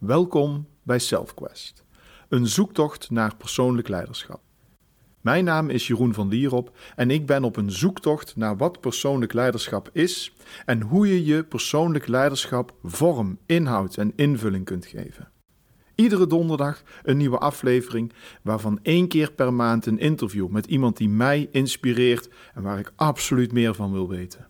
Welkom bij SelfQuest, een zoektocht naar persoonlijk leiderschap. Mijn naam is Jeroen van Lierop en ik ben op een zoektocht naar wat persoonlijk leiderschap is en hoe je je persoonlijk leiderschap vorm, inhoud en invulling kunt geven. Iedere donderdag een nieuwe aflevering, waarvan één keer per maand een interview met iemand die mij inspireert en waar ik absoluut meer van wil weten.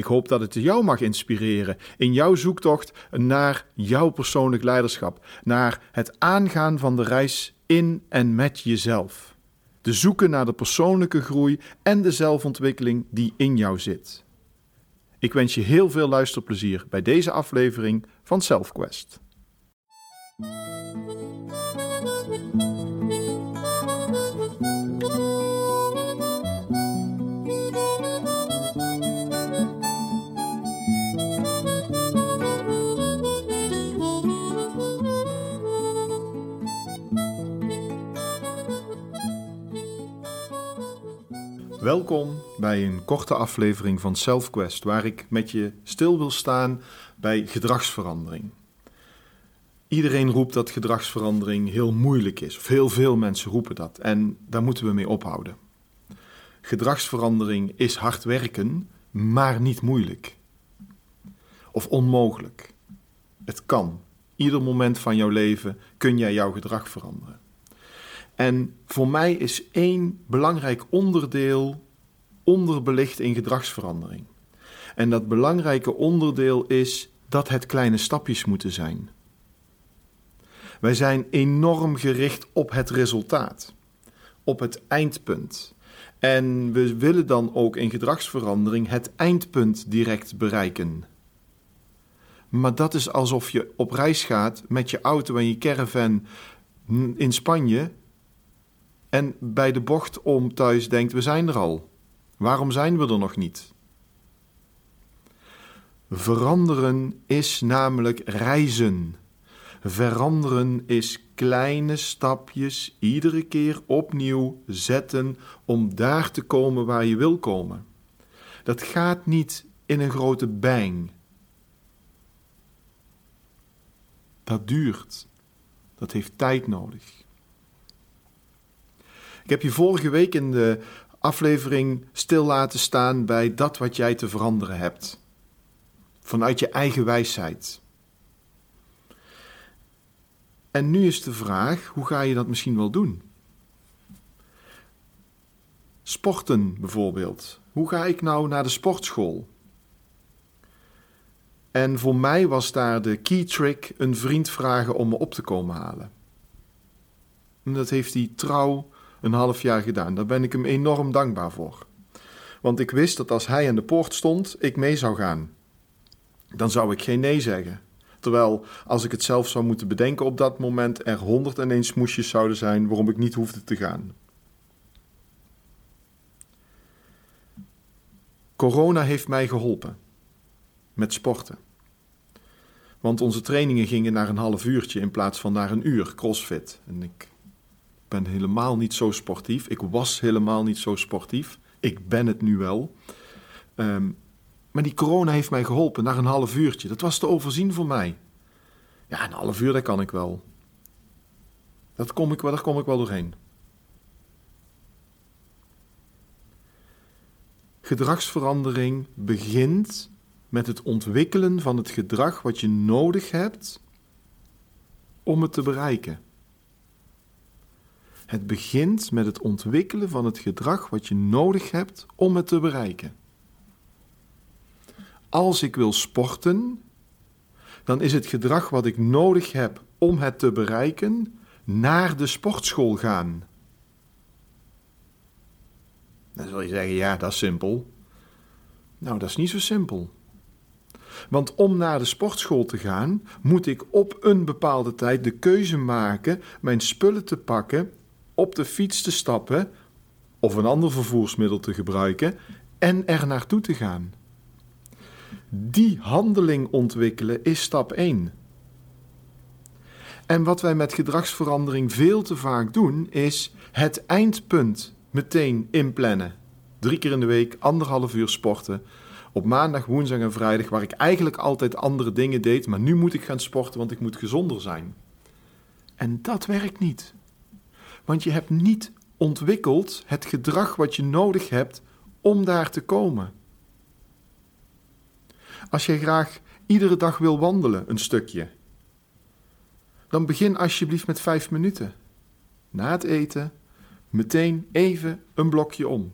Ik hoop dat het jou mag inspireren in jouw zoektocht naar jouw persoonlijk leiderschap, naar het aangaan van de reis in en met jezelf. Te zoeken naar de persoonlijke groei en de zelfontwikkeling die in jou zit. Ik wens je heel veel luisterplezier bij deze aflevering van SelfQuest. Welkom bij een korte aflevering van SelfQuest, waar ik met je stil wil staan bij gedragsverandering. Iedereen roept dat gedragsverandering heel moeilijk is, of heel veel mensen roepen dat, en daar moeten we mee ophouden. Gedragsverandering is hard werken, maar niet moeilijk. Of onmogelijk. Het kan. Ieder moment van jouw leven kun jij jouw gedrag veranderen. En voor mij is één belangrijk onderdeel onderbelicht in gedragsverandering. En dat belangrijke onderdeel is dat het kleine stapjes moeten zijn. Wij zijn enorm gericht op het resultaat, op het eindpunt. En we willen dan ook in gedragsverandering het eindpunt direct bereiken. Maar dat is alsof je op reis gaat met je auto en je caravan in Spanje en bij de bocht om thuis denkt: we zijn er al. Waarom zijn we er nog niet? Veranderen is namelijk reizen. Veranderen is kleine stapjes iedere keer opnieuw zetten om daar te komen waar je wil komen. Dat gaat niet in een grote bang. Dat duurt. Dat heeft tijd nodig. Ik heb je vorige week in de aflevering stil laten staan bij dat wat jij te veranderen hebt. Vanuit je eigen wijsheid. En nu is de vraag: hoe ga je dat misschien wel doen? Sporten bijvoorbeeld. Hoe ga ik nou naar de sportschool? En voor mij was daar de key trick een vriend vragen om me op te komen halen. En dat heeft hij trouw een half jaar gedaan. Daar ben ik hem enorm dankbaar voor. Want ik wist dat als hij aan de poort stond, ik mee zou gaan. Dan zou ik geen nee zeggen. Terwijl, als ik het zelf zou moeten bedenken op dat moment, er 101 smoesjes zouden zijn waarom ik niet hoefde te gaan. Corona heeft mij geholpen met sporten. Want onze trainingen gingen naar een half uurtje in plaats van naar een uur crossfit. En ik ben helemaal niet zo sportief. Ik was helemaal niet zo sportief. Ik ben het nu wel. Um, maar die corona heeft mij geholpen naar een half uurtje. Dat was te overzien voor mij. Ja, een half uur, dat kan ik wel. Dat kom ik wel, daar kom ik wel doorheen. Gedragsverandering begint met het ontwikkelen van het gedrag wat je nodig hebt om het te bereiken. Het begint met het ontwikkelen van het gedrag wat je nodig hebt om het te bereiken. Als ik wil sporten, dan is het gedrag wat ik nodig heb om het te bereiken naar de sportschool gaan. Dan zul je zeggen, ja, dat is simpel. Nou, dat is niet zo simpel. Want om naar de sportschool te gaan, moet ik op een bepaalde tijd de keuze maken mijn spullen te pakken op de fiets te stappen of een ander vervoersmiddel te gebruiken en er naartoe te gaan. Die handeling ontwikkelen is stap 1. En wat wij met gedragsverandering veel te vaak doen, is het eindpunt meteen inplannen. Drie keer in de week, anderhalf uur sporten. op maandag, woensdag en vrijdag, waar ik eigenlijk altijd andere dingen deed, maar nu moet ik gaan sporten, want ik moet gezonder zijn. En dat werkt niet. Want je hebt niet ontwikkeld het gedrag wat je nodig hebt om daar te komen. Als je graag iedere dag wil wandelen, een stukje, dan begin alsjeblieft met vijf minuten. Na het eten, meteen even een blokje om.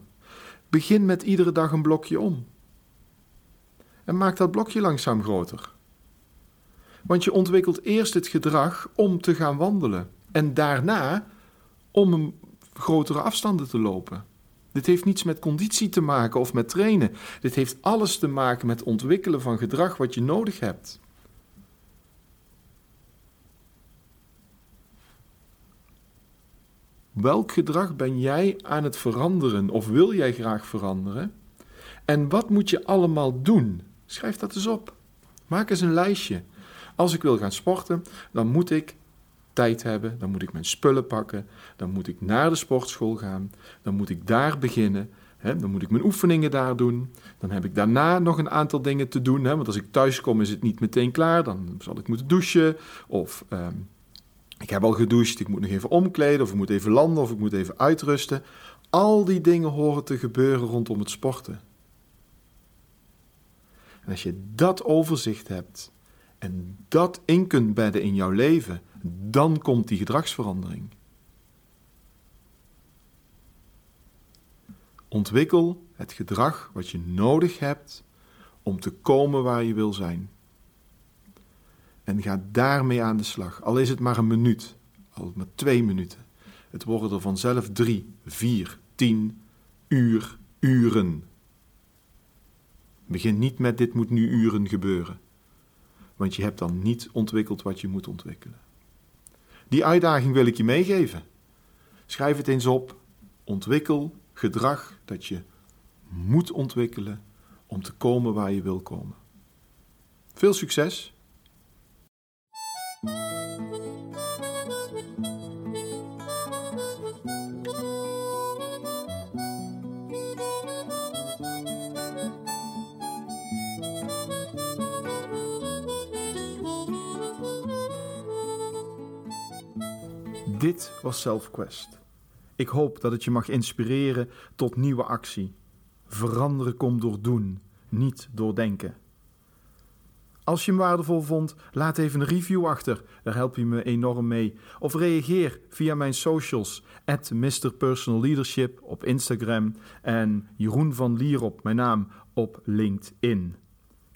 Begin met iedere dag een blokje om. En maak dat blokje langzaam groter. Want je ontwikkelt eerst het gedrag om te gaan wandelen en daarna om grotere afstanden te lopen. Dit heeft niets met conditie te maken of met trainen. Dit heeft alles te maken met ontwikkelen van gedrag wat je nodig hebt. Welk gedrag ben jij aan het veranderen of wil jij graag veranderen? En wat moet je allemaal doen? Schrijf dat eens op. Maak eens een lijstje. Als ik wil gaan sporten, dan moet ik tijd hebben, dan moet ik mijn spullen pakken, dan moet ik naar de sportschool gaan, dan moet ik daar beginnen, dan moet ik mijn oefeningen daar doen, dan heb ik daarna nog een aantal dingen te doen, want als ik thuis kom is het niet meteen klaar, dan zal ik moeten douchen of ehm, ik heb al gedoucht, ik moet nog even omkleden of ik moet even landen of ik moet even uitrusten. Al die dingen horen te gebeuren rondom het sporten. En als je dat overzicht hebt en dat in kunt bedden in jouw leven, dan komt die gedragsverandering. Ontwikkel het gedrag wat je nodig hebt om te komen waar je wil zijn. En ga daarmee aan de slag. Al is het maar een minuut, al maar twee minuten. Het worden er vanzelf drie, vier, tien uur, uren. Begin niet met dit moet nu uren gebeuren. Want je hebt dan niet ontwikkeld wat je moet ontwikkelen. Die uitdaging wil ik je meegeven. Schrijf het eens op. Ontwikkel gedrag dat je moet ontwikkelen om te komen waar je wil komen. Veel succes! Dit was SelfQuest. Ik hoop dat het je mag inspireren tot nieuwe actie. Veranderen komt door doen, niet door denken. Als je hem waardevol vond, laat even een review achter. Daar help je me enorm mee. Of reageer via mijn socials. At Mr. Personal Leadership op Instagram. En Jeroen van Lierop, mijn naam, op LinkedIn.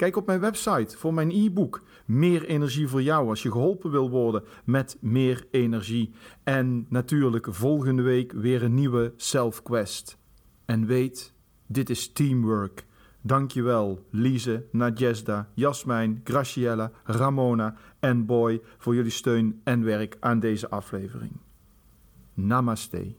Kijk op mijn website voor mijn e-book. Meer energie voor jou als je geholpen wil worden met meer energie. En natuurlijk volgende week weer een nieuwe Self Quest. En weet, dit is teamwork. Dankjewel Lise, Nadjesda, Jasmijn, Graciella, Ramona en Boy voor jullie steun en werk aan deze aflevering. Namaste.